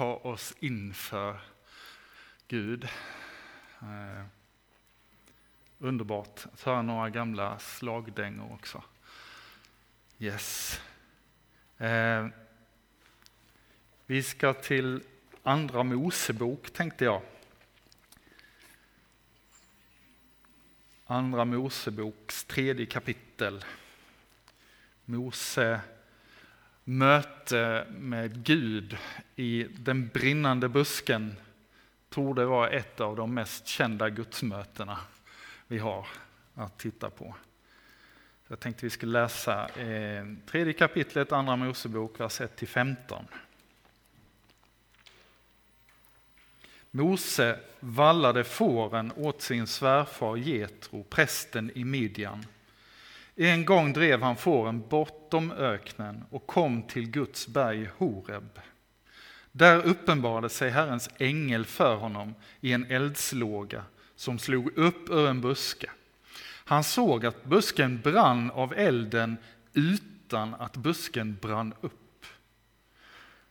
ta oss inför Gud. Eh, underbart att höra några gamla slagdängor också. Yes. Eh, vi ska till Andra Mosebok tänkte jag. Andra Moseboks tredje kapitel. Mose möte med Gud i den brinnande busken tror det var ett av de mest kända gudsmötena vi har att titta på. Jag tänkte vi skulle läsa eh, tredje kapitlet, andra Mosebok, vers 1-15. Mose vallade fåren åt sin svärfar Getro, prästen i Midjan. En gång drev han fåren bortom öknen och kom till Guds berg Horeb. Där uppenbarade sig Herrens ängel för honom i en eldslåga som slog upp ur en buske. Han såg att busken brann av elden utan att busken brann upp.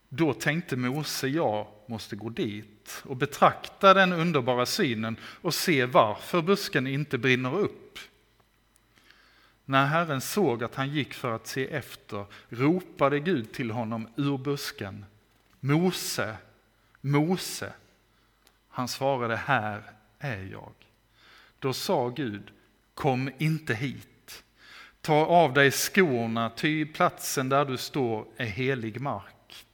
Då tänkte Mose, jag måste gå dit och betrakta den underbara synen och se varför busken inte brinner upp. När Herren såg att han gick för att se efter ropade Gud till honom ur busken. Mose, Mose. Han svarade, här är jag. Då sa Gud, kom inte hit. Ta av dig skorna, ty platsen där du står är helig mark.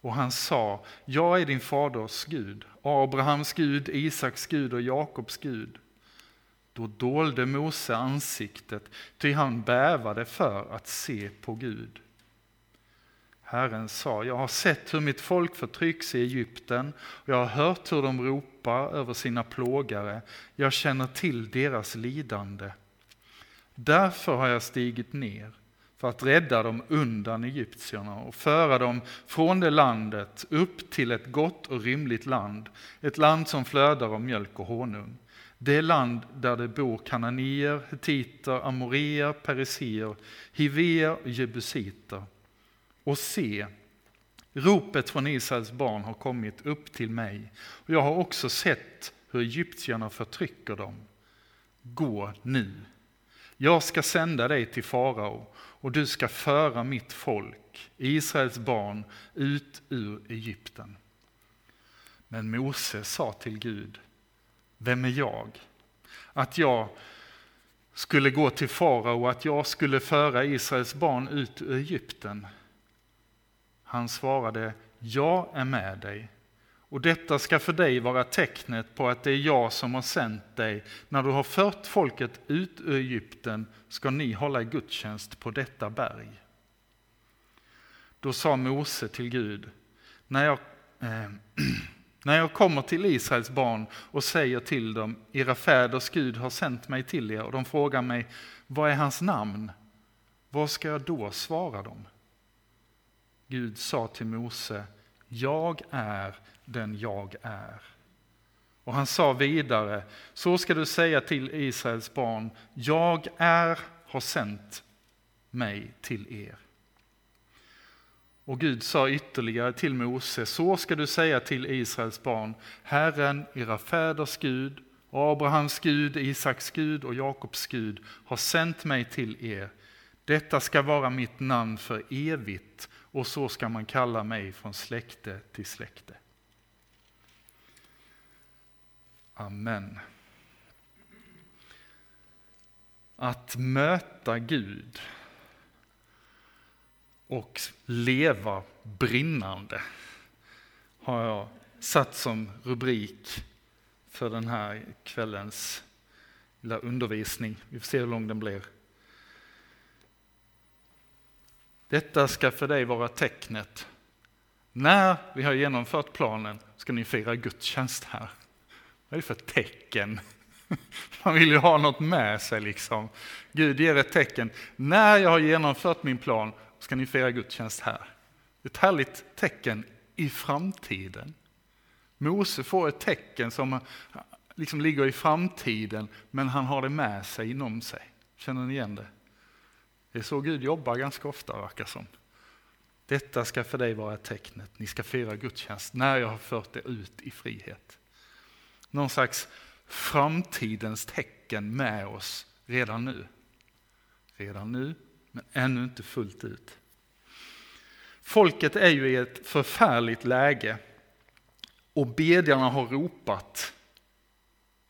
Och han sa, jag är din faders Gud, Abrahams Gud, Isaks Gud och Jakobs Gud. Då dolde Mose ansiktet, ty han bävade för att se på Gud. Herren sa, jag har sett hur mitt folk förtrycks i Egypten och jag har hört hur de ropar över sina plågare. Jag känner till deras lidande. Därför har jag stigit ner för att rädda dem undan egyptierna och föra dem från det landet upp till ett gott och rymligt land, ett land som flödar av mjölk och honung. Det land där det bor kananier, hetiter, amoreer, periser, hiver och jebusiter och se, ropet från Israels barn har kommit upp till mig och jag har också sett hur egyptierna förtrycker dem. Gå nu, jag ska sända dig till farao och du ska föra mitt folk, Israels barn, ut ur Egypten. Men Mose sa till Gud, vem är jag? Att jag skulle gå till farao och att jag skulle föra Israels barn ut ur Egypten. Han svarade, jag är med dig. Och detta ska för dig vara tecknet på att det är jag som har sänt dig. När du har fört folket ut ur Egypten ska ni hålla gudstjänst på detta berg. Då sa Mose till Gud, när jag, eh, när jag kommer till Israels barn och säger till dem, era fäders Gud har sänt mig till er, och de frågar mig, vad är hans namn? Vad ska jag då svara dem? Gud sa till Mose, jag är den jag är. Och han sa vidare, så ska du säga till Israels barn, jag är, har sänt mig till er. Och Gud sa ytterligare till Mose, så ska du säga till Israels barn, Herren, era fäders Gud, Abrahams Gud, Isaks Gud och Jakobs Gud har sänt mig till er. Detta ska vara mitt namn för evigt och så ska man kalla mig från släkte till släkte. Amen. Att möta Gud och leva brinnande har jag satt som rubrik för den här kvällens lilla undervisning. Vi får se hur lång den blir. Detta ska för dig vara tecknet. När vi har genomfört planen ska ni fira gudstjänst här. Vad är det för tecken? Man vill ju ha något med sig liksom. Gud ger ett tecken. När jag har genomfört min plan ska ni fira gudstjänst här. Ett härligt tecken i framtiden. Mose får ett tecken som liksom ligger i framtiden, men han har det med sig inom sig. Känner ni igen det? Det är så Gud jobbar ganska ofta verkar som. Detta ska för dig vara tecknet. Ni ska fira gudstjänst när jag har fört er ut i frihet. Någon slags framtidens tecken med oss redan nu. Redan nu, men ännu inte fullt ut. Folket är ju i ett förfärligt läge och bedjarna har ropat.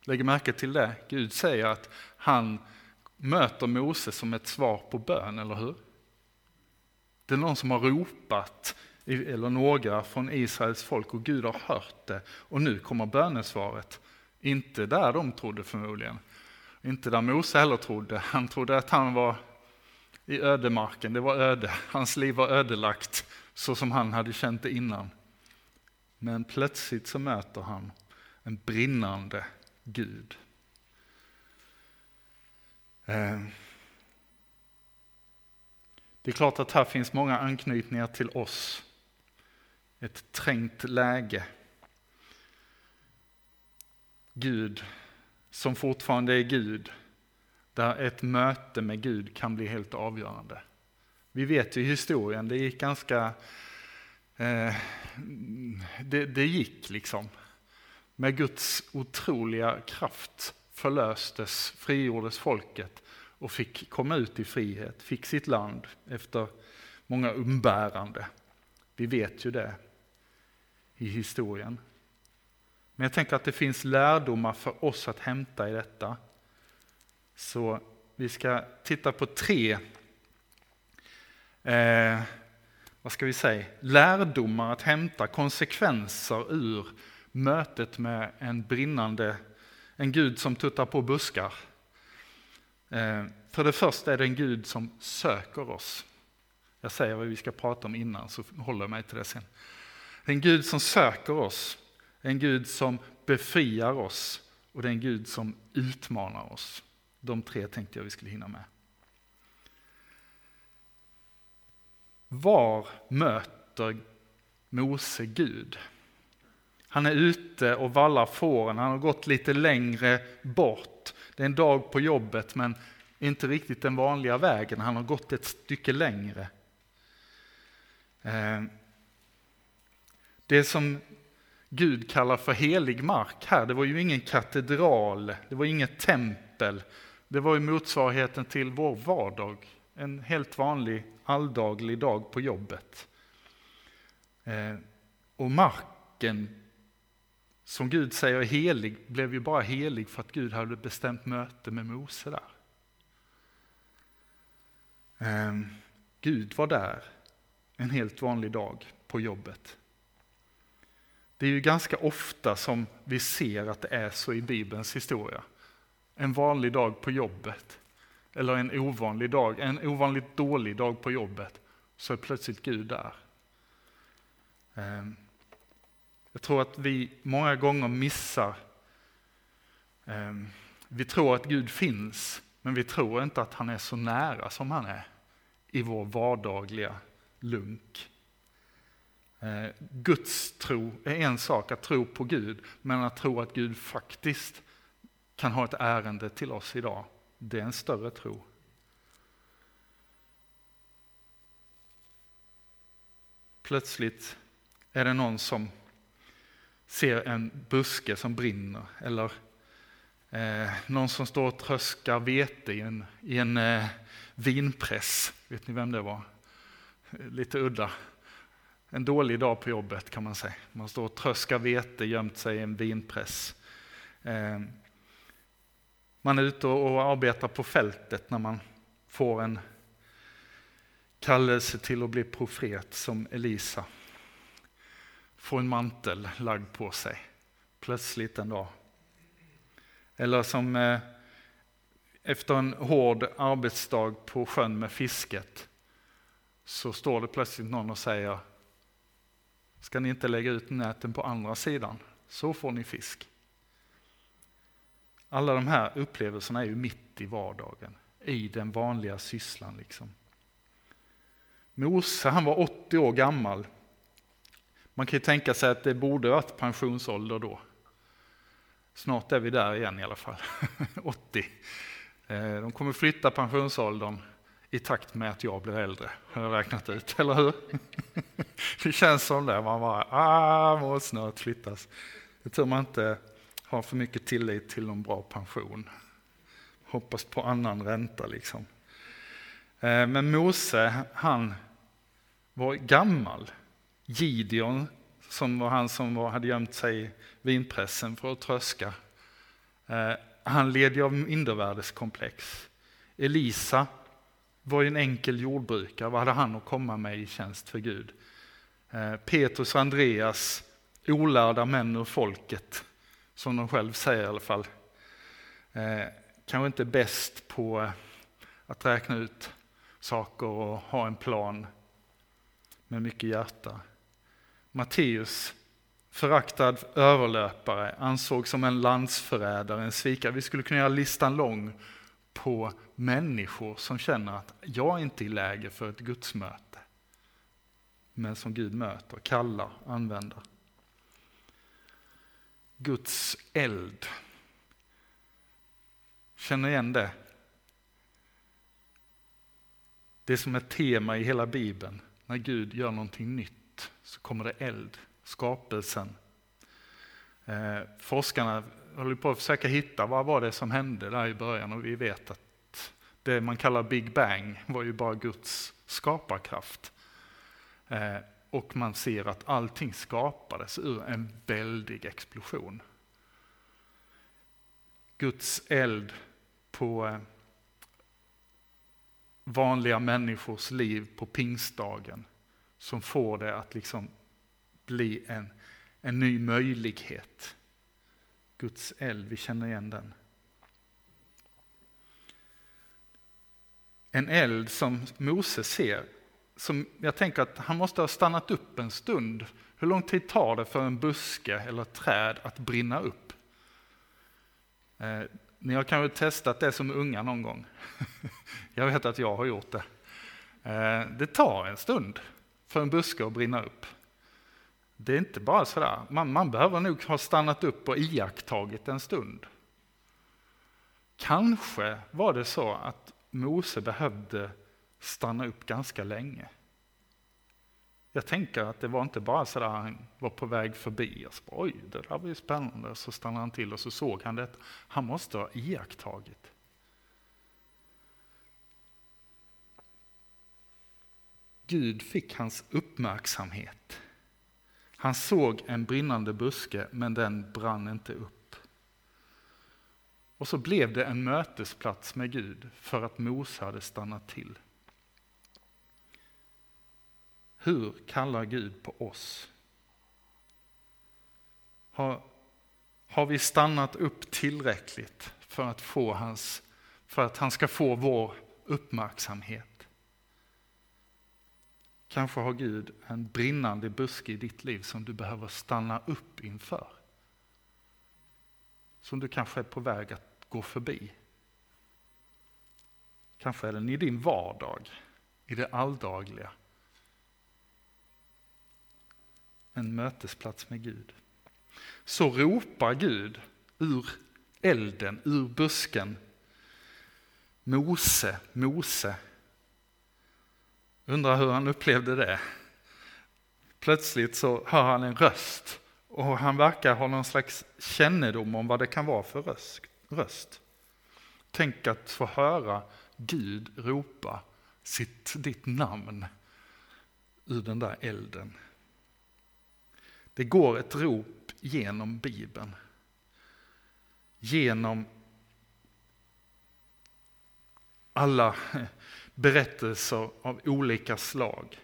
Lägg märke till det. Gud säger att han möter Mose som ett svar på bön, eller hur? Det är någon som har ropat, eller några från Israels folk, och Gud har hört det. Och nu kommer bönesvaret. Inte där de trodde förmodligen. Inte där Mose heller trodde. Han trodde att han var i ödemarken, det var öde. Hans liv var ödelagt så som han hade känt det innan. Men plötsligt så möter han en brinnande Gud. Eh. Det är klart att här finns många anknytningar till oss. Ett trängt läge. Gud som fortfarande är Gud, där ett möte med Gud kan bli helt avgörande. Vi vet ju historien, det gick ganska... Eh, det, det gick liksom. Med Guds otroliga kraft förlöstes, frigjordes folket och fick komma ut i frihet, fick sitt land efter många umbärande. Vi vet ju det i historien. Men jag tänker att det finns lärdomar för oss att hämta i detta. Så vi ska titta på tre eh, vad ska vi säga, lärdomar att hämta, konsekvenser ur mötet med en brinnande, en Gud som tuttar på buskar. Eh, för det första är det en Gud som söker oss. Jag säger vad vi ska prata om innan så håller jag mig till det sen. En Gud som söker oss, en Gud som befriar oss och det är en Gud som utmanar oss. De tre tänkte jag vi skulle hinna med. Var möter Mose Gud? Han är ute och vallar fåren, han har gått lite längre bort. Det är en dag på jobbet men inte riktigt den vanliga vägen, han har gått ett stycke längre. Eh, det som Gud kallar för helig mark här, det var ju ingen katedral, det var inget tempel. Det var ju motsvarigheten till vår vardag, en helt vanlig alldaglig dag på jobbet. Eh, och marken som Gud säger är helig blev ju bara helig för att Gud hade bestämt möte med Mose där. Eh, Gud var där en helt vanlig dag på jobbet. Det är ju ganska ofta som vi ser att det är så i Bibelns historia. En vanlig dag på jobbet, eller en ovanlig dag, en ovanligt dålig dag på jobbet, så är plötsligt Gud där. Ehm, jag tror att vi många gånger missar, ehm, vi tror att Gud finns, men vi tror inte att han är så nära som han är i vår vardagliga lunk. Ehm, Guds tro är en sak, att tro på Gud, men att tro att Gud faktiskt kan ha ett ärende till oss idag, det är en större tro. Plötsligt är det någon som ser en buske som brinner eller eh, någon som står och tröskar vete i en, i en eh, vinpress. Vet ni vem det var? Lite udda. En dålig dag på jobbet kan man säga. Man står och tröskar vete gömt sig i en vinpress. Eh, man är ute och arbetar på fältet när man får en kallelse till att bli profet som Elisa. Får en mantel lagd på sig plötsligt en dag. Eller som eh, efter en hård arbetsdag på sjön med fisket så står det plötsligt någon och säger Ska ni inte lägga ut näten på andra sidan så får ni fisk. Alla de här upplevelserna är ju mitt i vardagen, i den vanliga sysslan. Liksom. Mose han var 80 år gammal. Man kan ju tänka sig att det borde varit pensionsålder då. Snart är vi där igen i alla fall, 80. Eh, de kommer flytta pensionsåldern i takt med att jag blir äldre, har jag räknat ut, eller hur? Det känns som det, man bara, ah, målsnöret flyttas. Det tror man inte har för mycket tillit till någon bra pension. Hoppas på annan ränta liksom. Eh, men Mose, han var gammal. Gideon, som var han som var, hade gömt sig i vinpressen för att tröska, eh, han led av mindervärdeskomplex. Elisa var ju en enkel jordbrukare, vad hade han att komma med i tjänst för Gud? Eh, Petrus och Andreas, olärda män ur folket, som de själv säger i alla fall. Eh, kanske inte bäst på eh, att räkna ut saker och ha en plan med mycket hjärta. Matteus, föraktad överlöpare, ansågs som en landsförrädare, en svikare. Vi skulle kunna göra listan lång på människor som känner att jag är inte i läge för ett gudsmöte. Men som Gud möter, kallar, använder. Guds eld. Känner igen det? Det är som ett tema i hela Bibeln. När Gud gör någonting nytt så kommer det eld, skapelsen. Eh, forskarna håller på att försöka hitta vad var det som hände där i början och vi vet att det man kallar Big Bang var ju bara Guds skaparkraft. Eh, och man ser att allting skapades ur en väldig explosion. Guds eld på eh, vanliga människors liv på pingstdagen som får det att liksom bli en, en ny möjlighet. Guds eld, vi känner igen den. En eld som Mose ser, som jag tänker att han måste ha stannat upp en stund. Hur lång tid tar det för en buske eller ett träd att brinna upp? Eh, ni har kanske testat det som unga någon gång. Jag vet att jag har gjort det. Eh, det tar en stund för en buske att brinna upp. Det är inte bara sådär, man, man behöver nog ha stannat upp och iakttagit en stund. Kanske var det så att Mose behövde stanna upp ganska länge. Jag tänker att det var inte bara så att han var på väg förbi och så, oj, det där var ju spännande. Så stannade han till och så såg han det. Han måste ha iakttagit. Gud fick hans uppmärksamhet. Han såg en brinnande buske, men den brann inte upp. Och så blev det en mötesplats med Gud för att Mose hade stannat till. Hur kallar Gud på oss? Har, har vi stannat upp tillräckligt för att, få hans, för att han ska få vår uppmärksamhet? Kanske har Gud en brinnande buske i ditt liv som du behöver stanna upp inför. Som du kanske är på väg att gå förbi. Kanske är den i din vardag, i det alldagliga. En mötesplats med Gud. Så ropar Gud ur elden, ur busken. Mose, Mose. Undrar hur han upplevde det. Plötsligt så hör han en röst och han verkar ha någon slags kännedom om vad det kan vara för röst. Tänk att få höra Gud ropa sitt, ditt namn ur den där elden. Det går ett rop genom Bibeln. Genom alla berättelser av olika slag.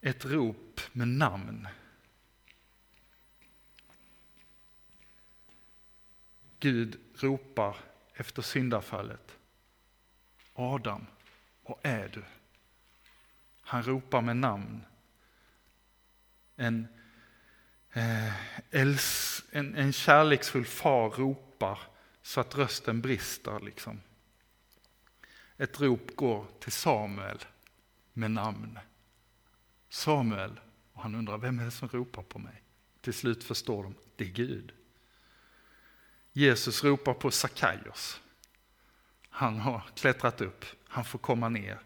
Ett rop med namn. Gud ropar efter syndafallet. Adam, var är du? Han ropar med namn en, eh, en, en kärleksfull far ropar så att rösten brister. Liksom. Ett rop går till Samuel med namn. Samuel, och han undrar vem är det som ropar på mig? Till slut förstår de, det är Gud. Jesus ropar på Sackaios. Han har klättrat upp, han får komma ner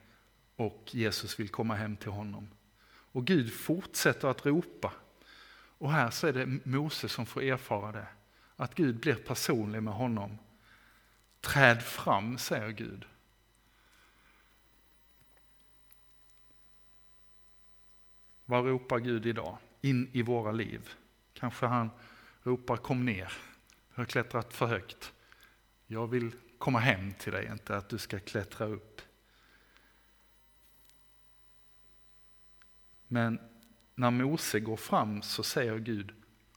och Jesus vill komma hem till honom. Och Gud fortsätter att ropa. Och här så är det Mose som får erfara det. Att Gud blir personlig med honom. Träd fram, säger Gud. Vad ropar Gud idag? In i våra liv. Kanske han ropar kom ner, jag har klättrat för högt. Jag vill komma hem till dig, inte att du ska klättra upp. Men när Mose går fram så säger Gud,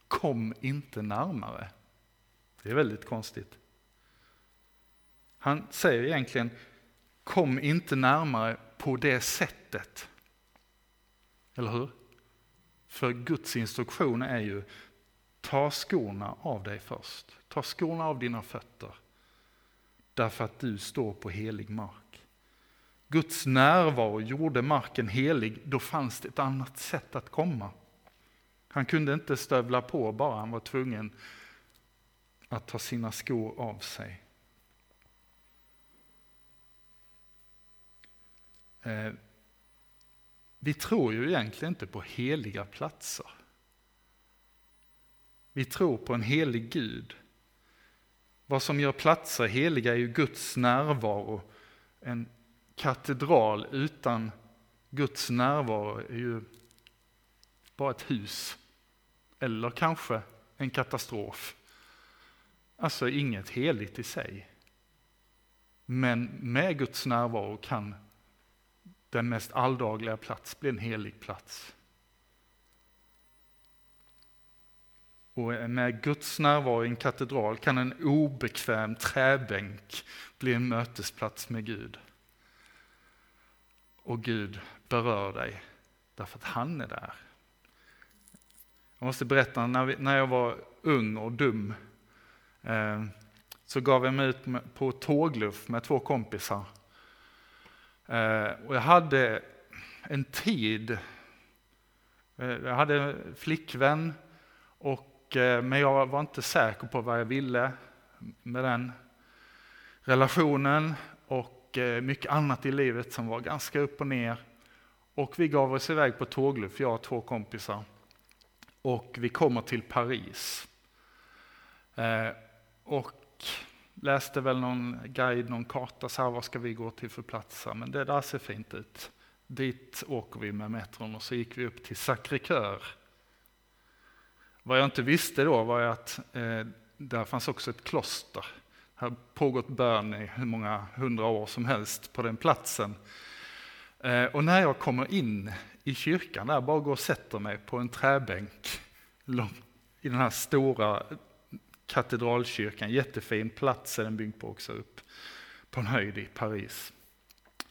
kom inte närmare. Det är väldigt konstigt. Han säger egentligen, kom inte närmare på det sättet. Eller hur? För Guds instruktion är ju, ta skorna av dig först. Ta skorna av dina fötter. Därför att du står på helig mark. Guds närvaro gjorde marken helig, då fanns det ett annat sätt att komma. Han kunde inte stövla på bara, han var tvungen att ta sina skor av sig. Eh, vi tror ju egentligen inte på heliga platser. Vi tror på en helig Gud. Vad som gör platser heliga är ju Guds närvaro. En katedral utan Guds närvaro är ju bara ett hus. Eller kanske en katastrof. Alltså inget heligt i sig. Men med Guds närvaro kan den mest alldagliga plats bli en helig plats. Och med Guds närvaro i en katedral kan en obekväm träbänk bli en mötesplats med Gud. Och Gud berör dig därför att han är där. Jag måste berätta, när, vi, när jag var ung och dum eh, så gav jag mig ut på tågluff med två kompisar. Eh, och jag hade en tid, eh, jag hade flickvän, och, eh, men jag var inte säker på vad jag ville med den relationen och och eh, mycket annat i livet som var ganska upp och ner. Och vi gav oss iväg på tågluff, jag och två kompisar. Och vi kommer till Paris. Eh, och läste väl någon guide, någon karta, så här, vad ska vi gå till för platser? Men det där ser fint ut. Dit åker vi med metron och så gick vi upp till Sacré-Cœur. Vad jag inte visste då var att eh, där fanns också ett kloster. Det har pågått bön i hur många hundra år som helst på den platsen. Eh, och när jag kommer in i kyrkan där, bara går och sätter mig på en träbänk i den här stora katedralkyrkan, jättefin plats är den byggd på också upp på en höjd i Paris.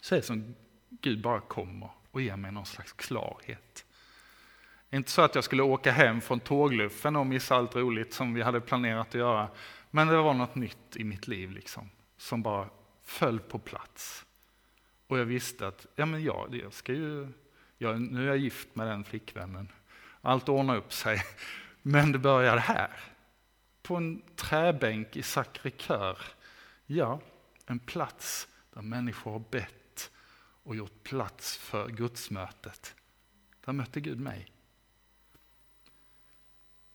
Så är det som Gud bara kommer och ger mig någon slags klarhet. Inte så att jag skulle åka hem från tågluffen och missa allt roligt som vi hade planerat att göra. Men det var något nytt i mitt liv liksom, som bara föll på plats. Och jag visste att ja, men ja, jag ska ju, ja, nu är jag gift med den flickvännen. Allt ordnar upp sig. Men det började här på en träbänk i Sacré-Cœur. Ja, en plats där människor har bett och gjort plats för gudsmötet. Där mötte Gud mig.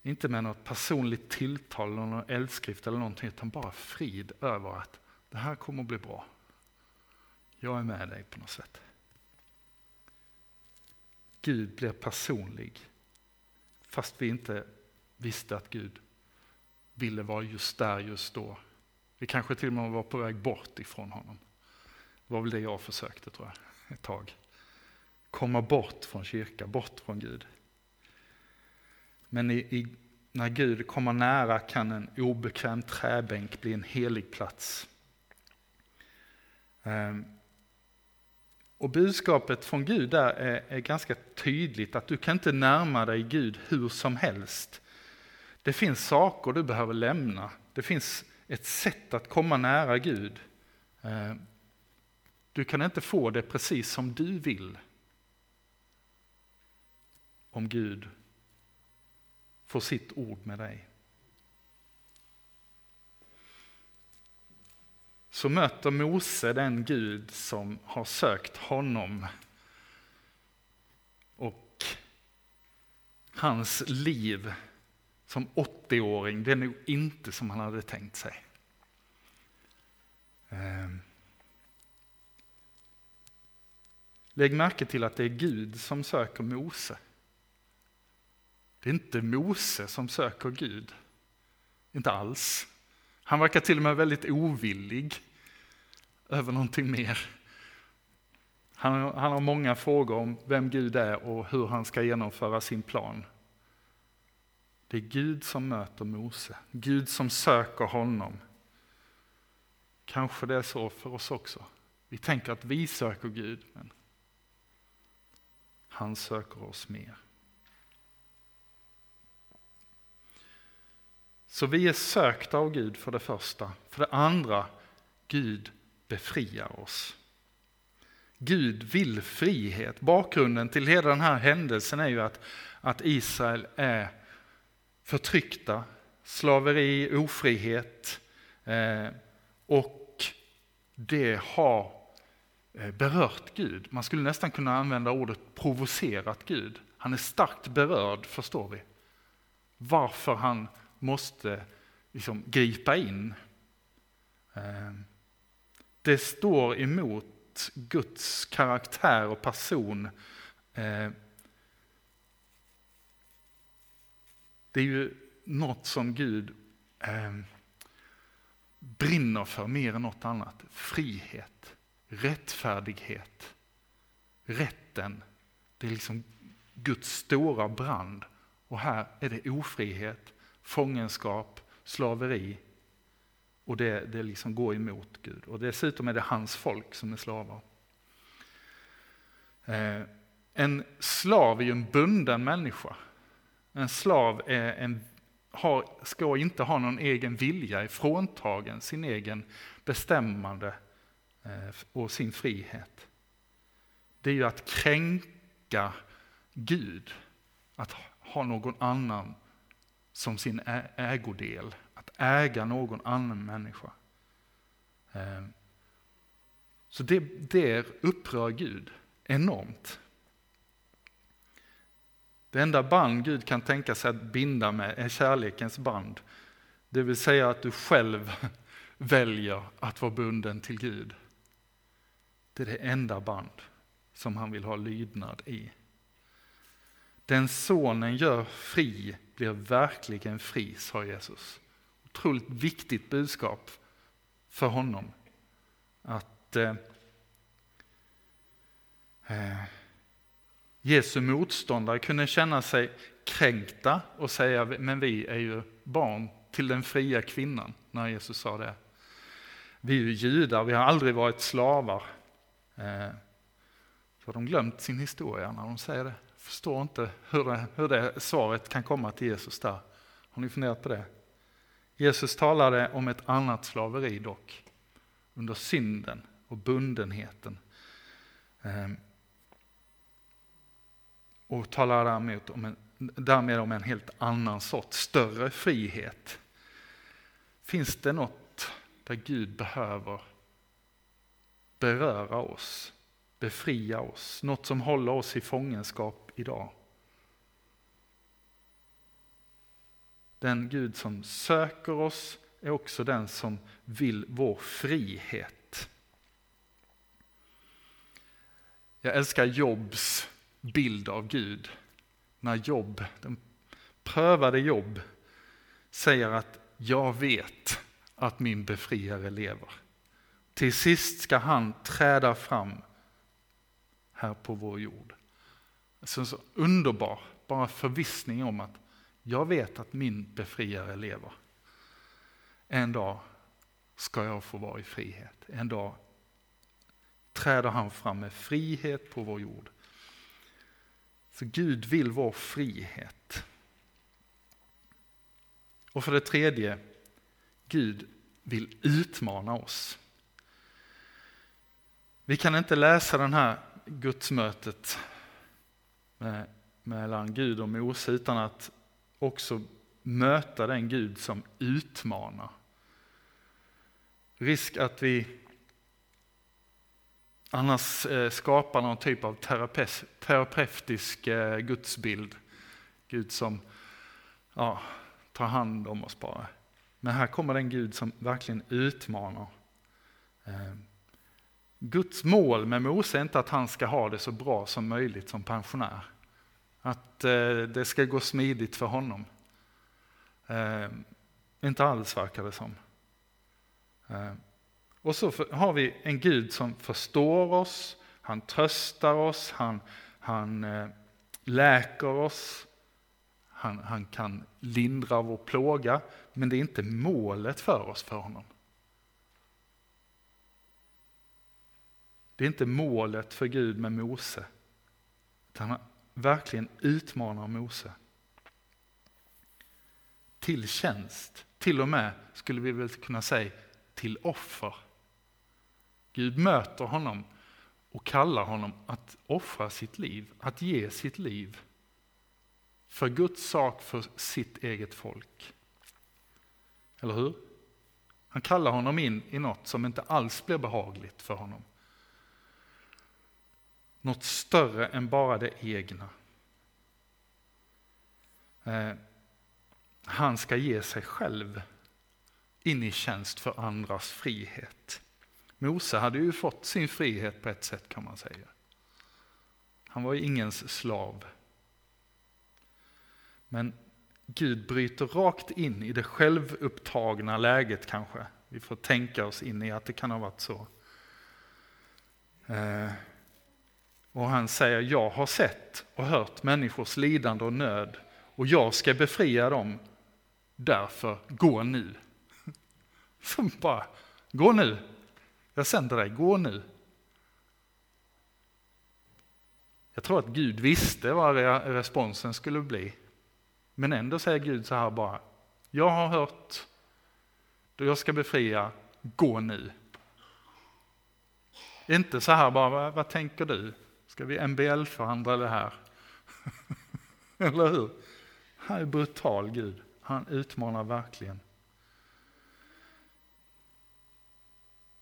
Inte med något personligt tilltal, eller någon eldskrift eller någonting, utan bara frid över att det här kommer att bli bra. Jag är med dig på något sätt. Gud blir personlig, fast vi inte visste att Gud ville vara just där just då. Vi kanske till och med var på väg bort ifrån honom. Det var väl det jag försökte tror jag, ett tag. Komma bort från kyrka, bort från Gud. Men i, i, när Gud kommer nära kan en obekväm träbänk bli en helig plats. Um, och budskapet från Gud där är, är, ganska tydligt att du kan inte närma dig Gud hur som helst. Det finns saker du behöver lämna. Det finns ett sätt att komma nära Gud. Ehm, du kan inte få det precis som du vill. Om Gud får sitt ord med dig. så möter Mose den Gud som har sökt honom. Och hans liv som 80-åring, det är nog inte som han hade tänkt sig. Ehm. Lägg märke till att det är Gud som söker Mose. Det är inte Mose som söker Gud. Inte alls. Han verkar till och med väldigt ovillig över någonting mer. Han, han har många frågor om vem Gud är och hur han ska genomföra sin plan. Det är Gud som möter Mose, Gud som söker honom. Kanske det är så för oss också. Vi tänker att vi söker Gud, men han söker oss mer. Så vi är sökta av Gud för det första. För det andra, Gud befriar oss. Gud vill frihet. Bakgrunden till hela den här händelsen är ju att, att Israel är förtryckta, slaveri, ofrihet eh, och det har eh, berört Gud. Man skulle nästan kunna använda ordet provocerat Gud. Han är starkt berörd, förstår vi. Varför han måste liksom gripa in. Eh, det står emot Guds karaktär och person. Eh, det är ju något som Gud eh, brinner för mer än något annat. Frihet, rättfärdighet, rätten. Det är liksom Guds stora brand. Och här är det ofrihet, fångenskap, slaveri. Och det, det liksom går emot Gud. Och dessutom är det hans folk som är slavar. Eh, en slav är ju en bunden människa. En slav är en, har, ska inte ha någon egen vilja, är fråntagen sin egen bestämmande eh, och sin frihet. Det är ju att kränka Gud, att ha någon annan som sin ägodel, att äga någon annan människa. Ehm, så det, det upprör Gud enormt. Det enda band Gud kan tänka sig att binda med är kärlekens band. Det vill säga att du själv väljer att vara bunden till Gud. Det är det enda band som han vill ha lydnad i. Den sonen gör fri blir verkligen fri, sa Jesus. Otroligt viktigt budskap för honom. Att eh, eh, Jesu motståndare kunde känna sig kränkta och säga, men vi är ju barn till den fria kvinnan, när Jesus sa det. Vi är ju judar, vi har aldrig varit slavar. Eh, så har de glömt sin historia när de säger det förstår inte hur det, hur det svaret kan komma till Jesus där. Har ni funderat på det? Jesus talade om ett annat slaveri dock, under synden och bundenheten. Ehm, och talar därmed om, en, därmed om en helt annan sorts, större frihet. Finns det något där Gud behöver beröra oss, befria oss, något som håller oss i fångenskap idag. Den Gud som söker oss är också den som vill vår frihet. Jag älskar Jobs bild av Gud. När Jobb, den prövade Jobb, säger att jag vet att min befriare lever. Till sist ska han träda fram här på vår jord. En så underbar, bara förvissning om att jag vet att min befriare lever. En dag ska jag få vara i frihet. En dag träder han fram med frihet på vår jord. Så Gud vill vår frihet. Och för det tredje, Gud vill utmana oss. Vi kan inte läsa det här gudsmötet med, mellan Gud och Mose utan att också möta den Gud som utmanar. Risk att vi annars eh, skapar någon typ av terapeutisk eh, gudsbild. Gud som ja, tar hand om oss bara. Men här kommer den Gud som verkligen utmanar. Ehm. Guds mål med Mose är inte att han ska ha det så bra som möjligt som pensionär. Att eh, det ska gå smidigt för honom. Eh, inte alls verkar det som. Eh, och så har vi en Gud som förstår oss, han tröstar oss, han, han läker oss, han, han kan lindra vår plåga, men det är inte målet för oss för honom. Det är inte målet för Gud med Mose. Utan han verkligen utmanar Mose. Till tjänst, till och med skulle vi väl kunna säga till offer. Gud möter honom och kallar honom att offra sitt liv, att ge sitt liv. För Guds sak, för sitt eget folk. Eller hur? Han kallar honom in i något som inte alls blir behagligt för honom. Något större än bara det egna. Eh, han ska ge sig själv in i tjänst för andras frihet. Mose hade ju fått sin frihet på ett sätt kan man säga. Han var ju ingens slav. Men Gud bryter rakt in i det självupptagna läget kanske. Vi får tänka oss in i att det kan ha varit så. Eh, och han säger, jag har sett och hört människors lidande och nöd och jag ska befria dem. Därför, gå nu. Bara, gå nu. Jag sänder dig, gå nu. Jag tror att Gud visste vad responsen skulle bli. Men ändå säger Gud så här bara, jag har hört, då jag ska befria, gå nu. Inte så här bara, vad, vad tänker du? Ska vi MBL-förhandla det här? Eller hur? Han är brutal Gud, han utmanar verkligen.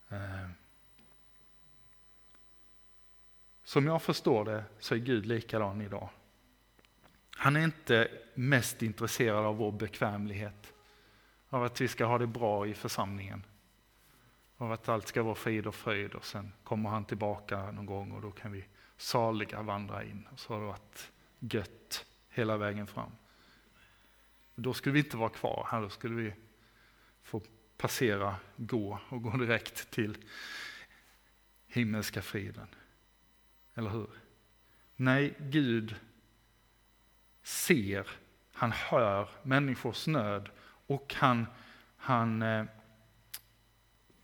Eh. Som jag förstår det så är Gud likadan idag. Han är inte mest intresserad av vår bekvämlighet, av att vi ska ha det bra i församlingen, av att allt ska vara frid och fröjd och sen kommer han tillbaka någon gång och då kan vi saliga vandra in och så har det varit gött hela vägen fram. Då skulle vi inte vara kvar här, då skulle vi få passera, gå och gå direkt till himmelska friden. Eller hur? Nej, Gud ser, han hör människors nöd och han, han eh,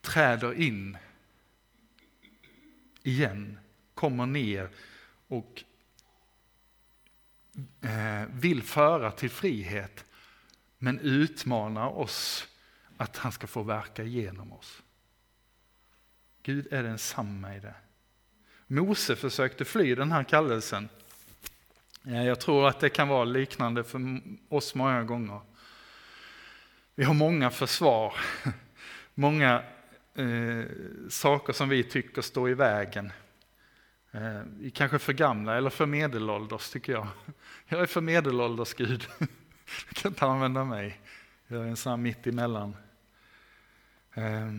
träder in igen, kommer ner och eh, vill föra till frihet men utmanar oss att han ska få verka genom oss. Gud är densamma i det. Mose försökte fly den här kallelsen. Eh, jag tror att det kan vara liknande för oss många gånger. Vi har många försvar, många eh, saker som vi tycker står i vägen. Eh, kanske för gamla eller för medelålders tycker jag. Jag är för medelålders Gud. Du kan inte använda mig. Jag är en sån här mitt emellan. Eh,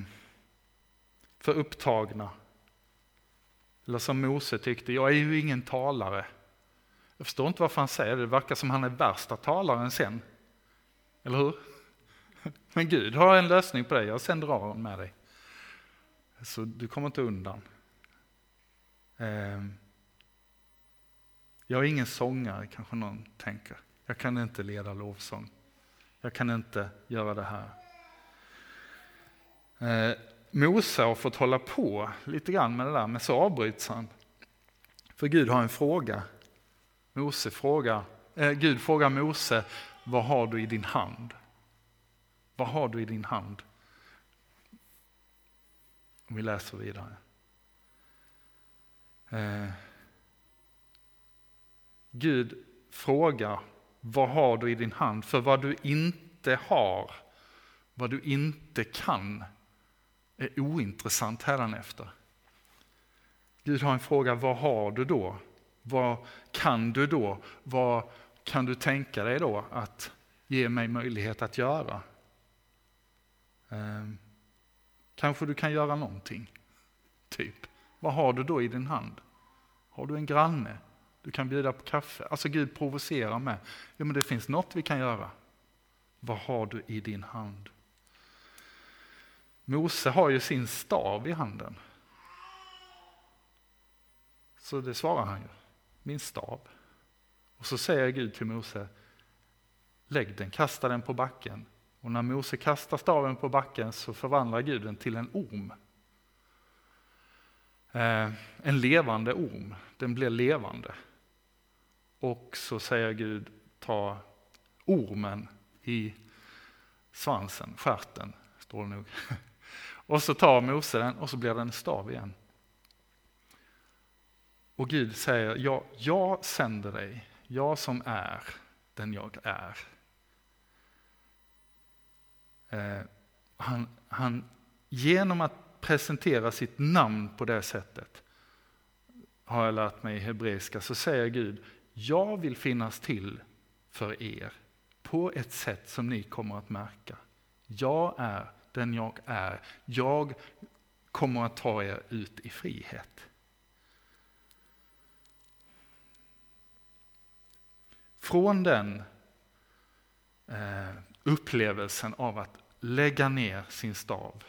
för upptagna. Eller som Mose tyckte, jag är ju ingen talare. Jag förstår inte varför han säger det, det verkar som han är värsta talaren sen. Eller hur? Men Gud har en lösning på det, jag sen drar med dig. Så du kommer inte undan. Ehm, jag är ingen sångare, kanske någon tänker. Jag kan inte leda lovsång. Jag kan inte göra det här. Eh, Mose har fått hålla på lite grann med det där, men så avbryts han. För Gud har en fråga. Mose frågar, eh, Gud frågar Mose, vad har du i din hand? Vad har du i din hand? Vi läser vidare. Eh, Gud frågar, vad har du i din hand? För vad du inte har, vad du inte kan, är ointressant hädanefter. Gud har en fråga, vad har du då? Vad kan du då? Vad kan du tänka dig då att ge mig möjlighet att göra? Eh, kanske du kan göra någonting, typ. Vad har du då i din hand? Har du en granne? Du kan bjuda på kaffe. Alltså Gud provocerar med, ja men det finns något vi kan göra. Vad har du i din hand? Mose har ju sin stav i handen. Så det svarar han ju, min stav. Och så säger Gud till Mose, lägg den, kasta den på backen. Och när Mose kastar staven på backen så förvandlar Gud den till en orm. Eh, en levande orm, den blir levande. Och så säger Gud, ta ormen i svansen, skärten, står det nog. Och så tar Mose den och så blir den stav igen. Och Gud säger, ja, jag sänder dig, jag som är den jag är. Eh, han, han, genom att presentera sitt namn på det sättet, har jag lärt mig i hebreiska, så säger Gud, jag vill finnas till för er på ett sätt som ni kommer att märka. Jag är den jag är. Jag kommer att ta er ut i frihet. Från den eh, upplevelsen av att lägga ner sin stav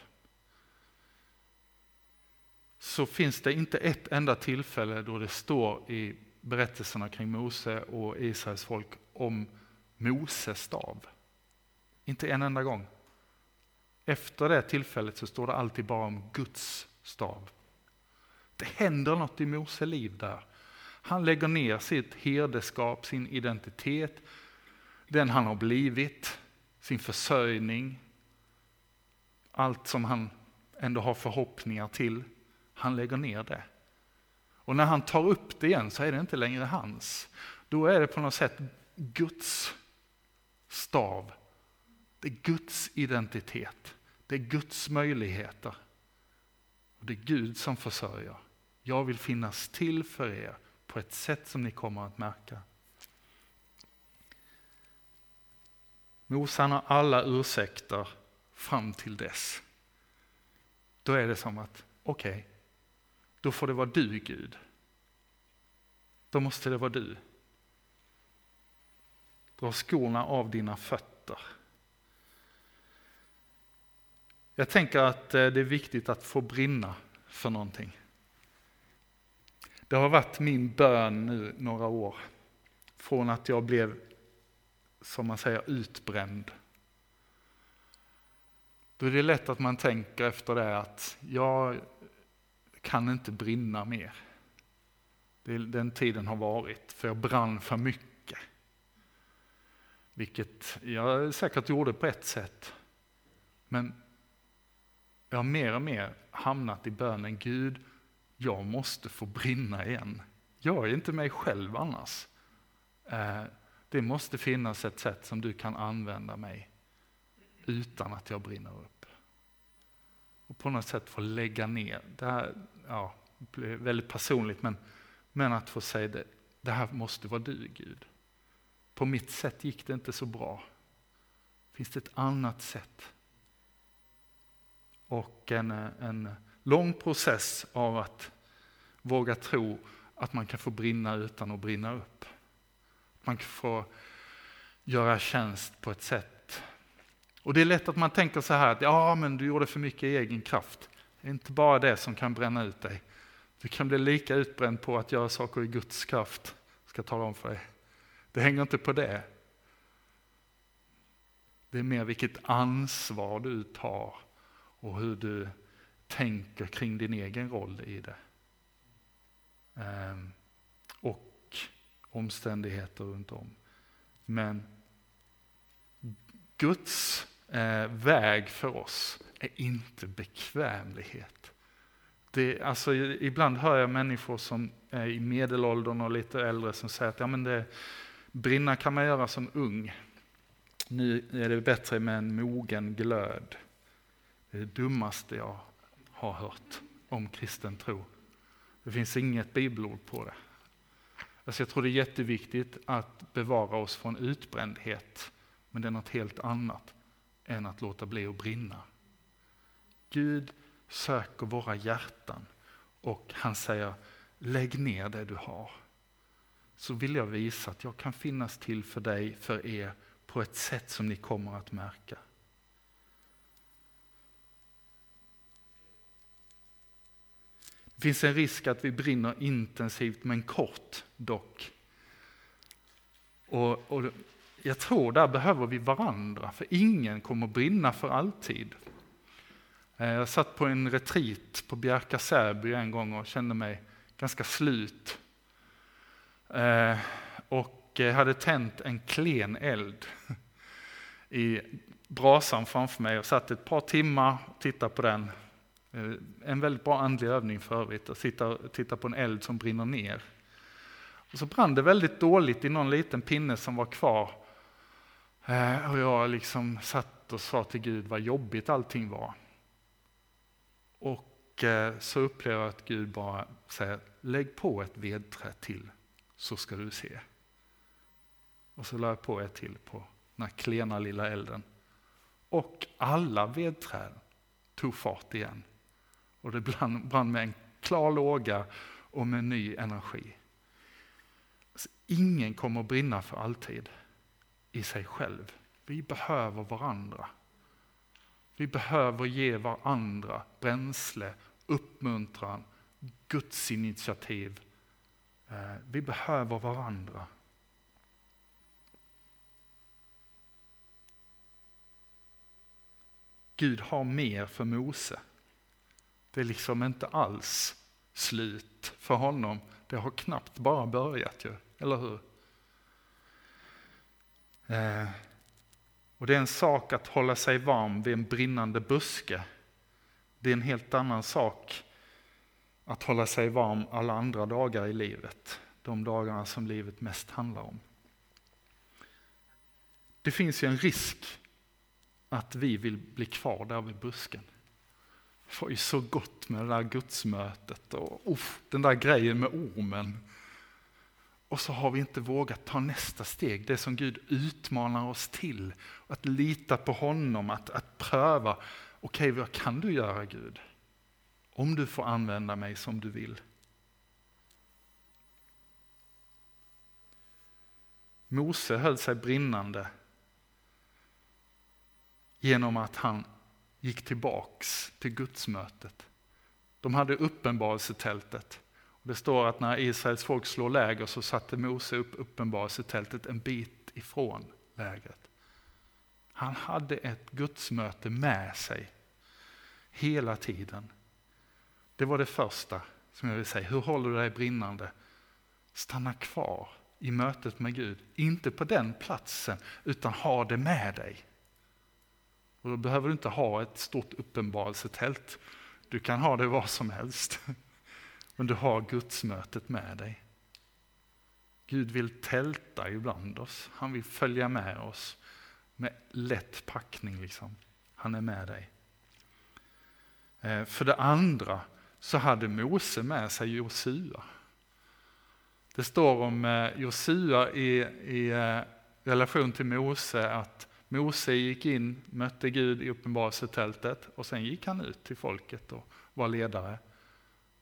så finns det inte ett enda tillfälle då det står i berättelserna kring Mose och Israels folk om Moses stav. Inte en enda gång. Efter det tillfället så står det alltid bara om Guds stav. Det händer något i Mose liv där. Han lägger ner sitt herdeskap, sin identitet, den han har blivit, sin försörjning, allt som han ändå har förhoppningar till. Han lägger ner det. Och när han tar upp det igen så är det inte längre hans. Då är det på något sätt Guds stav. Det är Guds identitet. Det är Guds möjligheter. Och Det är Gud som försörjer. Jag vill finnas till för er på ett sätt som ni kommer att märka. Mosan har alla ursäkter fram till dess. Då är det som att, okej, okay, då får det vara du Gud. Då måste det vara du. Dra skorna av dina fötter. Jag tänker att eh, det är viktigt att få brinna för någonting. Det har varit min bön nu några år. Från att jag blev, som man säger, utbränd. Då är det lätt att man tänker efter det att jag kan inte brinna mer. Den tiden har varit, för jag brann för mycket. Vilket jag säkert gjorde på ett sätt. Men jag har mer och mer hamnat i bönen, Gud, jag måste få brinna igen. Jag är inte mig själv annars. Eh, det måste finnas ett sätt som du kan använda mig utan att jag brinner upp. Och på något sätt få lägga ner. Det här ja, blir väldigt personligt, men, men att få säga det, det här måste vara du Gud. På mitt sätt gick det inte så bra. Finns det ett annat sätt? Och en, en lång process av att våga tro att man kan få brinna utan att brinna upp. Man kan få göra tjänst på ett sätt. Och det är lätt att man tänker så här att ja, men du gjorde för mycket i egen kraft. Det är inte bara det som kan bränna ut dig. Du kan bli lika utbränd på att göra saker i Guds kraft, ska jag tala om för dig. Det hänger inte på det. Det är mer vilket ansvar du tar och hur du tänker kring din egen roll i det. Ehm, och omständigheter runt om. Men Guds eh, väg för oss är inte bekvämlighet. Det, alltså, ibland hör jag människor som är i medelåldern och lite äldre som säger att ja, men det, brinna kan man göra som ung. Nu är det bättre med en mogen glöd. Det är det dummaste jag har hört om kristen tro. Det finns inget bibelord på det. Alltså jag tror det är jätteviktigt att bevara oss från utbrändhet, men det är något helt annat än att låta bli att brinna. Gud söker våra hjärtan och han säger lägg ner det du har. Så vill jag visa att jag kan finnas till för dig, för er, på ett sätt som ni kommer att märka. Det finns en risk att vi brinner intensivt men kort dock. Och, och jag tror där behöver vi varandra, för ingen kommer brinna för alltid. Eh, jag satt på en retreat på Bjärka-Säby en gång och kände mig ganska slut. Eh, och hade tänt en klen eld i brasan framför mig och satt ett par timmar och tittade på den. Eh, en väldigt bra andlig övning för övrigt, att sitta, titta på en eld som brinner ner. Och så brann det väldigt dåligt i någon liten pinne som var kvar. Eh, och jag liksom satt och sa till Gud vad jobbigt allting var. Och eh, så upplever jag att Gud bara säger, lägg på ett vedträ till så ska du se. Och så la jag på ett till på den här klena lilla elden. Och alla vedträd tog fart igen. Och det brann, brann med en klar låga och med ny energi. Alltså, ingen kommer att brinna för alltid i sig själv. Vi behöver varandra. Vi behöver ge varandra bränsle, uppmuntran, Guds initiativ. Eh, vi behöver varandra. Gud har mer för Mose. Det är liksom inte alls slut för honom. Det har knappt bara börjat ju, eller hur? Eh, och det är en sak att hålla sig varm vid en brinnande buske. Det är en helt annan sak att hålla sig varm alla andra dagar i livet. De dagarna som livet mest handlar om. Det finns ju en risk att vi vill bli kvar där vid busken. Det var ju så gott med det där gudsmötet och uff, den där grejen med ormen. Och så har vi inte vågat ta nästa steg, det som Gud utmanar oss till. Att lita på honom, att, att pröva. Okej, vad kan du göra Gud? Om du får använda mig som du vill. Mose höll sig brinnande genom att han gick tillbaks till gudsmötet. De hade uppenbarelsetältet. Det står att när Israels folk slår läger så satte Mose upp uppenbarelsetältet en bit ifrån lägret. Han hade ett gudsmöte med sig hela tiden. Det var det första som jag vill säga. Hur håller du dig brinnande? Stanna kvar i mötet med Gud. Inte på den platsen, utan ha det med dig. Och då behöver du inte ha ett stort uppenbarelsetält. Du kan ha det var som helst. Men du har gudsmötet med dig. Gud vill tälta ibland oss. Han vill följa med oss med lätt packning. Liksom. Han är med dig. Eh, för det andra så hade Mose med sig Josua. Det står om eh, Josua i, i eh, relation till Mose att Mose gick in, mötte Gud i uppenbarelsetältet och sen gick han ut till folket och var ledare.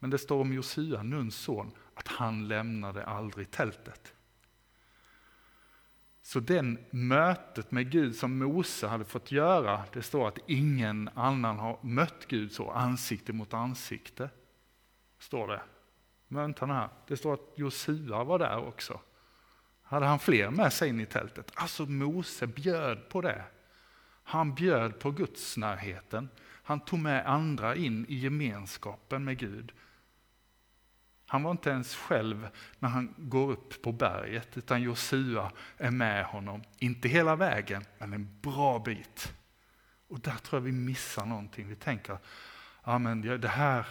Men det står om Josua, Nuns son, att han lämnade aldrig tältet. Så den mötet med Gud som Mose hade fått göra, det står att ingen annan har mött Gud så ansikte mot ansikte. Står det. Vänta här. Det står att Josua var där också. Hade han fler med sig in i tältet? Alltså Mose bjöd på det. Han bjöd på Guds närheten. Han tog med andra in i gemenskapen med Gud. Han var inte ens själv när han går upp på berget, utan Josua är med honom. Inte hela vägen, men en bra bit. Och där tror jag vi missar någonting. Vi tänker, ja men det här,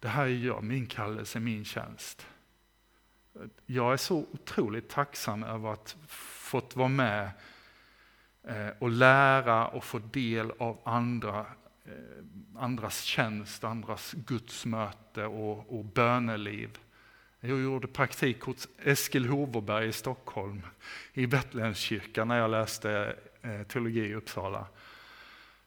det här är jag, min kallelse, min tjänst. Jag är så otroligt tacksam över att fått vara med eh, och lära och få del av andra Eh, andras tjänst, andras gudsmöte och, och böneliv. Jag gjorde praktik hos Eskil Hoverberg i Stockholm, i Betlehemskyrkan när jag läste eh, teologi i Uppsala.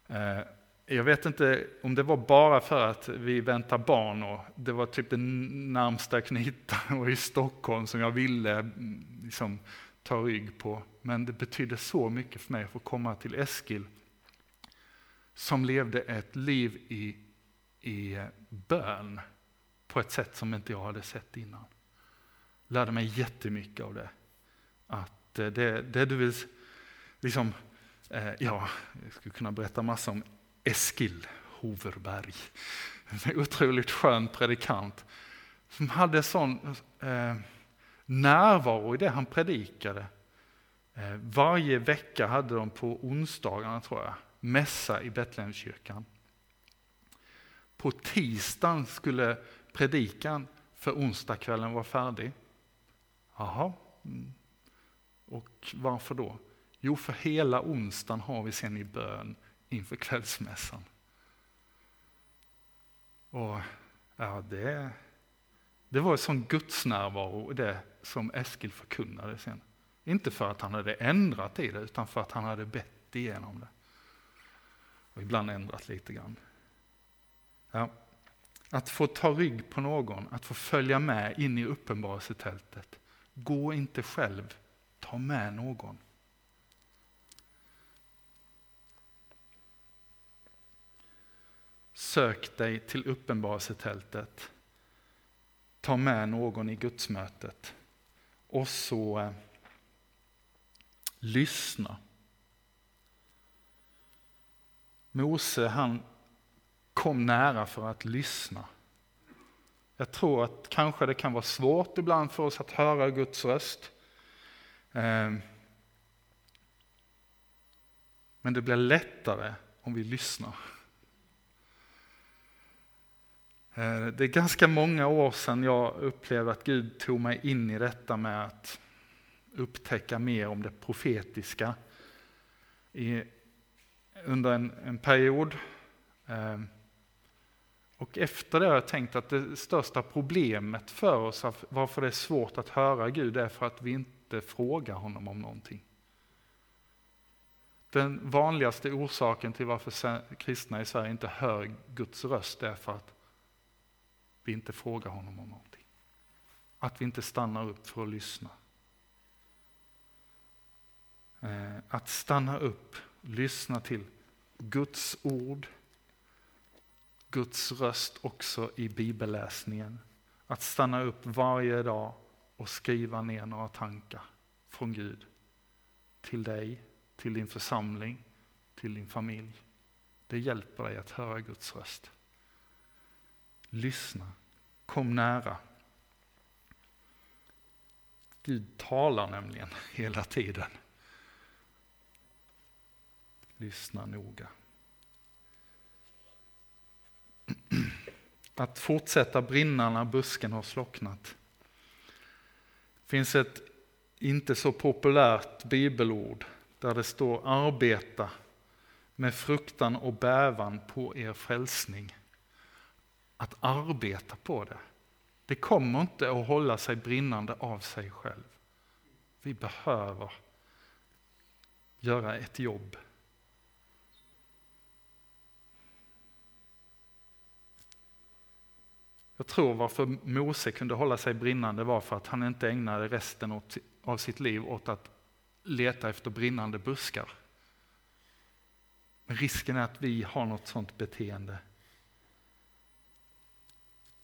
Eh, jag vet inte om det var bara för att vi väntar barn och det var typ den närmsta knyta och i Stockholm som jag ville mm, liksom, ta rygg på. Men det betydde så mycket för mig att få komma till Eskil som levde ett liv i, i bön på ett sätt som inte jag hade sett innan. Lärde mig jättemycket av det. Att eh, det, det du vill, liksom, eh, ja, jag skulle kunna berätta massa om Eskil Hoverberg. En otroligt skön predikant som hade sån eh, närvaro i det han predikade. Eh, varje vecka hade de på onsdagarna, tror jag, mässa i Betlehemskyrkan. På tisdagen skulle predikan för onsdagskvällen vara färdig. Jaha, mm. och varför då? Jo, för hela onsdagen har vi sen i bön inför kvällsmässan. Och ja, det, det var en sån gudsnärvaro i det som Eskil förkunnade sen. Inte för att han hade ändrat i det, utan för att han hade bett igenom det. Och ibland ändrat lite grann. Ja. Att få ta rygg på någon, att få följa med in i uppenbarelsetältet. Gå inte själv, ta med någon. Sök dig till uppenbarelsetältet. Ta med någon i gudsmötet. Och så eh, lyssna. Mose han kom nära för att lyssna. Jag tror att kanske det kan vara svårt ibland för oss att höra Guds röst. Ehm, men det blir lättare om vi lyssnar. Ehm, det är ganska många år sedan jag upplevde att Gud tog mig in i detta med att upptäcka mer om det profetiska. I, under en, en period. Ehm, och efter det har jag tänkt att det största problemet för oss, varför det är svårt att höra Gud, är för att vi inte frågar honom om någonting. Den vanligaste orsaken till varför kristna i Sverige inte hör Guds röst är för att vi inte frågar honom om någonting. Att vi inte stannar upp för att lyssna. Ehm, att stanna upp, lyssna till Guds ord, Guds röst också i bibelläsningen. Att stanna upp varje dag och skriva ner några tankar från Gud till dig, till din församling, till din familj. Det hjälper dig att höra Guds röst. Lyssna, kom nära. Gud talar nämligen hela tiden. Lyssna noga. Att fortsätta brinna när busken har slocknat. Det finns ett inte så populärt bibelord där det står arbeta med fruktan och bävan på er frälsning att arbeta på det. Det kommer inte att hålla sig brinnande av sig själv. Vi behöver göra ett jobb. Jag tror varför Mose kunde hålla sig brinnande var för att han inte ägnade resten av sitt liv åt att leta efter brinnande buskar. Men risken är att vi har något sånt beteende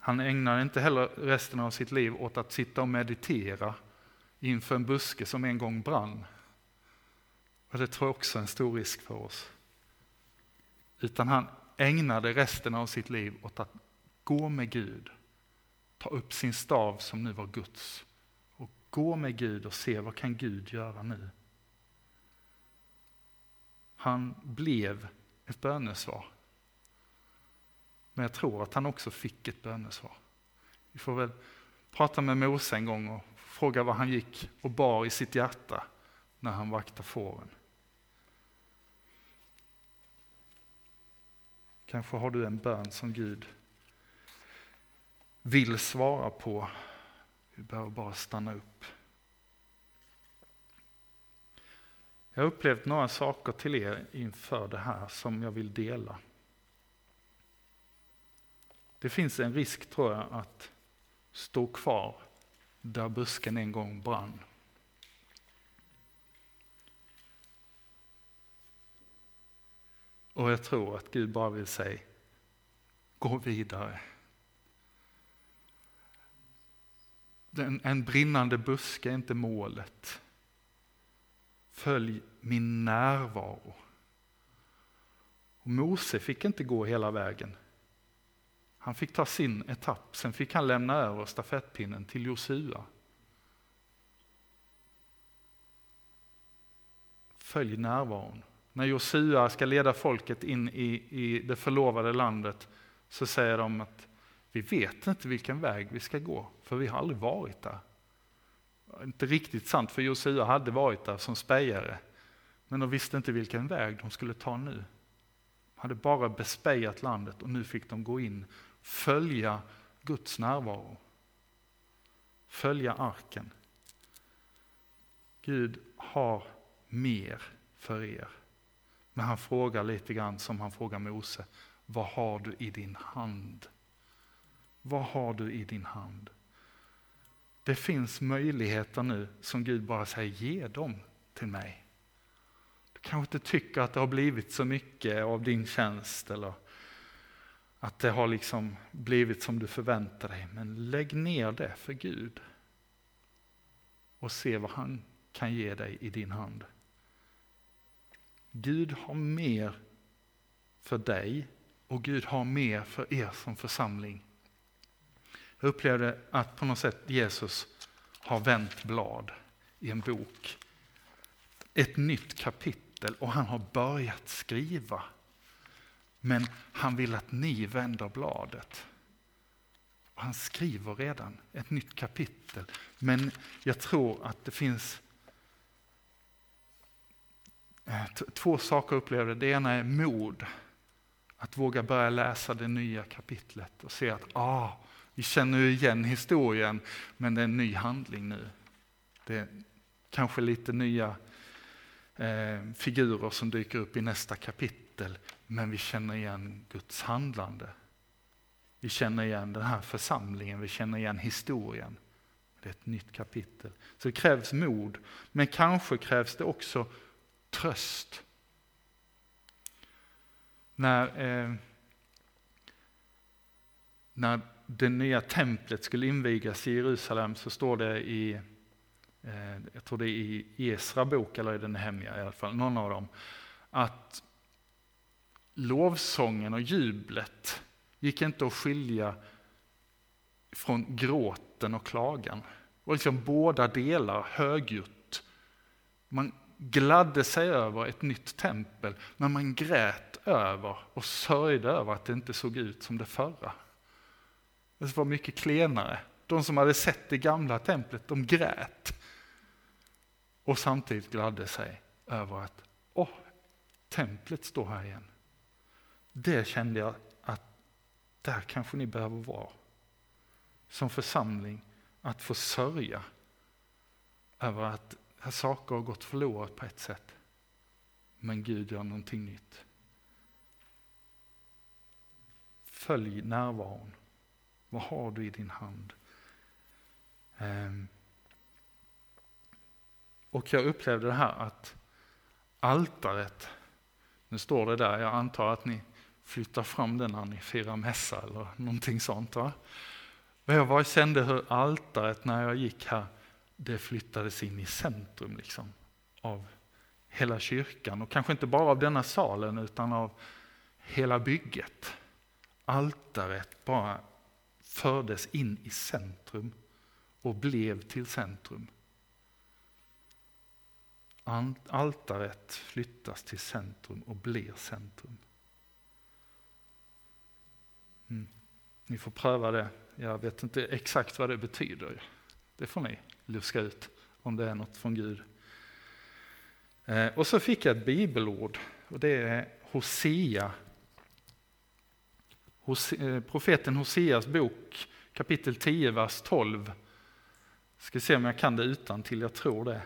han ägnar inte heller resten av sitt liv åt att sitta och meditera inför en buske som en gång brann. Och det tror jag också är en stor risk för oss. Utan han ägnade resten av sitt liv åt att gå med Gud, ta upp sin stav som nu var Guds och gå med Gud och se vad kan Gud göra nu. Han blev ett bönesvar. Men jag tror att han också fick ett bönesvar. Vi får väl prata med Mose en gång och fråga vad han gick och bar i sitt hjärta när han vaktade fåren. Kanske har du en bön som Gud vill svara på. Vi behöver bara stanna upp. Jag har upplevt några saker till er inför det här som jag vill dela. Det finns en risk tror jag att stå kvar där busken en gång brann. Och jag tror att Gud bara vill säga, gå vidare. En, en brinnande buske är inte målet. Följ min närvaro. Och Mose fick inte gå hela vägen. Han fick ta sin etapp, sen fick han lämna över stafettpinnen till Josua. Följ närvaron. När Josua ska leda folket in i, i det förlovade landet så säger de att vi vet inte vilken väg vi ska gå, för vi har aldrig varit där. Inte riktigt sant, för Josua hade varit där som spejare, men de visste inte vilken väg de skulle ta nu. De hade bara bespejat landet och nu fick de gå in, följa Guds närvaro. Följa arken. Gud har mer för er. Men han frågar lite grann som han frågar Mose. Vad har du i din hand? Vad har du i din hand? Det finns möjligheter nu som Gud bara säger, ge dem till mig. Du kanske inte tycker att det har blivit så mycket av din tjänst eller att det har liksom blivit som du förväntar dig. Men lägg ner det för Gud och se vad han kan ge dig i din hand. Gud har mer för dig och Gud har mer för er som församling. Jag upplevde att på något sätt Jesus har vänt blad i en bok. Ett nytt kapitel och han har börjat skriva. Men han vill att ni vänder bladet. Han skriver redan ett nytt kapitel. Men jag tror att det finns eh, två saker jag upplevde. Det ena är mod. Att våga börja läsa det nya kapitlet och se att ah, vi känner igen historien, men det är en ny handling nu. Det är kanske lite nya eh, figurer som dyker upp i nästa kapitel, men vi känner igen Guds handlande. Vi känner igen den här församlingen, vi känner igen historien. Det är ett nytt kapitel. Så det krävs mod, men kanske krävs det också tröst. När, eh, när det nya templet skulle invigas i Jerusalem så står det i, eh, jag tror det är i Esra bok eller i den hemliga i alla fall, någon av dem, att lovsången och jublet gick inte att skilja från gråten och klagan. Och liksom båda delar högljutt. Man gladde sig över ett nytt tempel, men man grät över och sörjde över att det inte såg ut som det förra. Det var mycket klenare. De som hade sett det gamla templet, de grät. Och samtidigt gladde sig över att, åh, templet står här igen. Det kände jag att där kanske ni behöver vara. Som församling, att få sörja över att här saker har gått förlorat på ett sätt. Men Gud gör någonting nytt. Följ närvaron. Vad har du i din hand? Ehm. Och jag upplevde det här att altaret, nu står det där, jag antar att ni flyttar fram den när ni firar mässa eller någonting sånt. Va? Men jag bara kände hur altaret när jag gick här det flyttades in i centrum liksom, av hela kyrkan och kanske inte bara av denna salen utan av hela bygget. Altaret bara fördes in i centrum och blev till centrum. Altaret flyttas till centrum och blir centrum. Mm. Ni får pröva det. Jag vet inte exakt vad det betyder. Det får ni luska ut om det är något från Gud. Eh, och så fick jag ett bibelord och det är Hosea Eh, profeten Hoseas bok kapitel 10, vers 12. Ska se om jag kan det utan till jag tror det.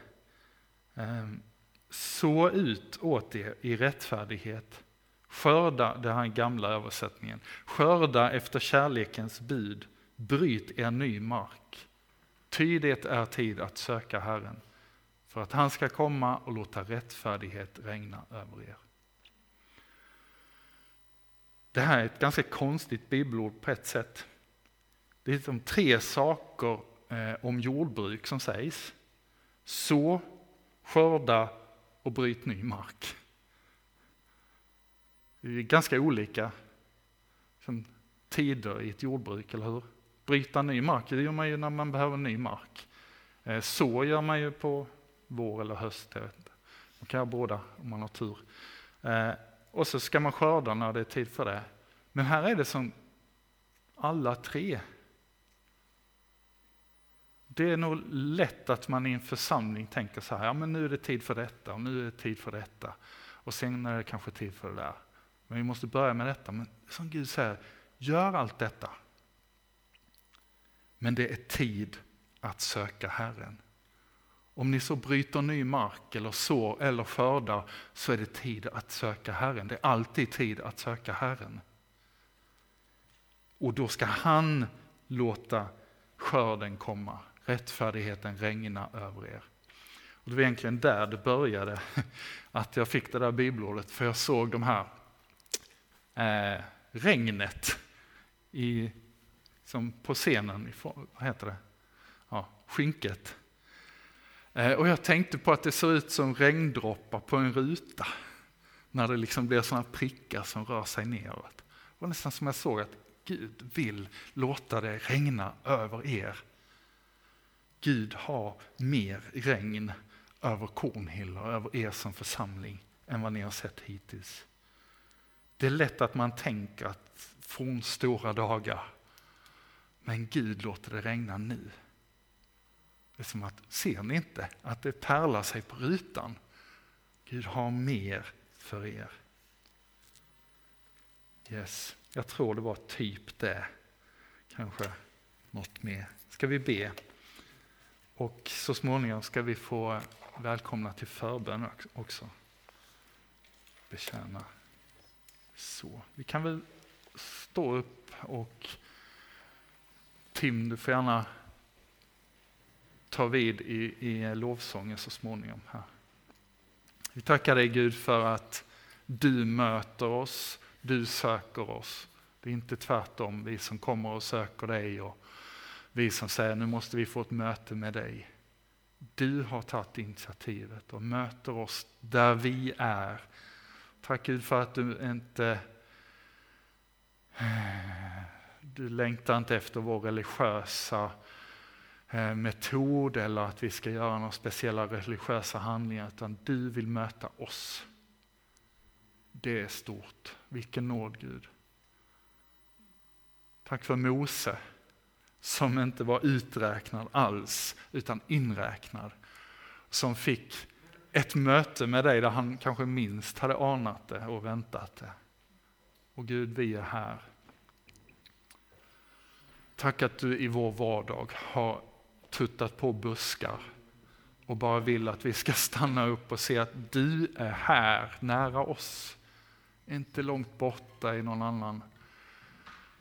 Ehm, så ut åt er i rättfärdighet, skörda, det här är gamla översättningen, skörda efter kärlekens bud, bryt er ny mark. Ty det är tid att söka Herren, för att han ska komma och låta rättfärdighet regna över er. Det här är ett ganska konstigt bibelord på ett sätt. Det är de tre saker eh, om jordbruk som sägs. Så, skörda och bryt ny mark. Det är ganska olika som tider i ett jordbruk, eller hur? Bryta ny mark, det gör man ju när man behöver ny mark. Eh, så gör man ju på vår eller höst, jag vet inte. Man kan göra båda om man har tur. Eh, och så ska man skörda när det är tid för det. Men här är det som alla tre. Det är nog lätt att man i en församling tänker så här, ja men nu är det tid för detta och nu är det tid för detta. Och sen är det kanske tid för det där. Men vi måste börja med detta. Men som Gud säger, gör allt detta. Men det är tid att söka Herren. Om ni så bryter ny mark eller sår eller skördar så är det tid att söka Herren. Det är alltid tid att söka Herren. Och då ska han låta skörden komma, rättfärdigheten regna över er. Och det var egentligen där det började, att jag fick det där bibelordet, för jag såg de här eh, regnet i, som på scenen, vad heter det? Ja, skynket. Eh, och jag tänkte på att det ser ut som regndroppar på en ruta, när det liksom blir sådana prickar som rör sig neråt. Det var nästan som jag såg att Gud vill låta det regna över er. Gud har mer regn över Kornhill och över er som församling än vad ni har sett hittills. Det är lätt att man tänker att från stora dagar, men Gud låter det regna nu. Det är som att, ser ni inte att det pärlar sig på rutan? Gud har mer för er. Yes. Jag tror det var typ det. Kanske något mer. Ska vi be? Och så småningom ska vi få välkomna till förbön också. Betjäna. Så, vi kan väl stå upp och Tim, du får gärna ta vid i, i lovsången så småningom. här. Vi tackar dig Gud för att du möter oss du söker oss. Det är inte tvärtom, vi som kommer och söker dig och vi som säger nu måste vi få ett möte med dig. Du har tagit initiativet och möter oss där vi är. Tack Gud för att du inte du längtar inte efter vår religiösa Eh, metod eller att vi ska göra några speciella religiösa handlingar utan du vill möta oss. Det är stort. Vilken nåd Gud. Tack för Mose som inte var uträknad alls utan inräknad. Som fick ett möte med dig där han kanske minst hade anat det och väntat det. Och Gud, vi är här. Tack att du i vår vardag har tuttat på buskar och bara vill att vi ska stanna upp och se att du är här nära oss. Inte långt borta i någon annan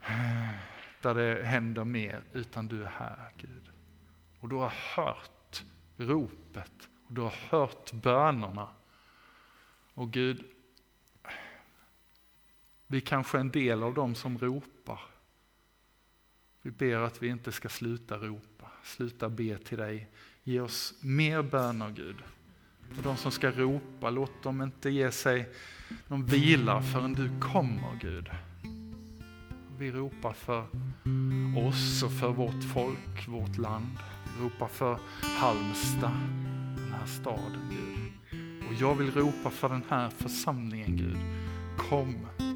eh, där det händer mer, utan du är här Gud. Och du har hört ropet och du har hört bönerna. Och Gud, vi kanske är en del av dem som ropar. Vi ber att vi inte ska sluta ropa, sluta be till dig. Ge oss mer böner Gud. Och de som ska ropa, låt dem inte ge sig någon vila förrän du kommer Gud. Vi ropar för oss och för vårt folk, vårt land. Vi ropar för Halmstad, den här staden Gud. Och jag vill ropa för den här församlingen Gud. Kom, kom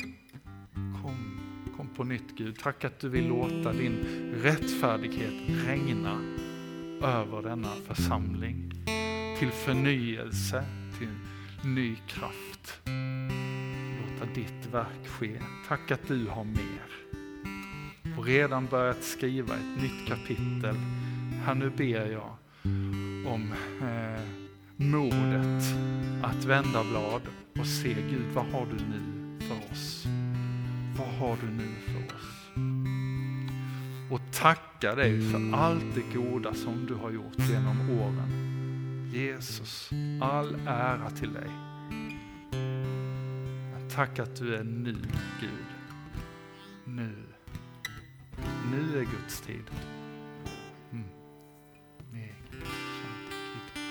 på nytt Gud. Tack att du vill låta din rättfärdighet regna över denna församling till förnyelse, till ny kraft. Låta ditt verk ske. Tack att du har mer. och redan börjat skriva ett nytt kapitel. Här nu ber jag om eh, modet att vända blad och se Gud, vad har du nu för oss? Vad har du nu för oss? Och tacka dig för allt det goda som du har gjort genom åren. Jesus, all ära till dig. Tack att du är nu, Gud. Nu. Nu är Guds tid.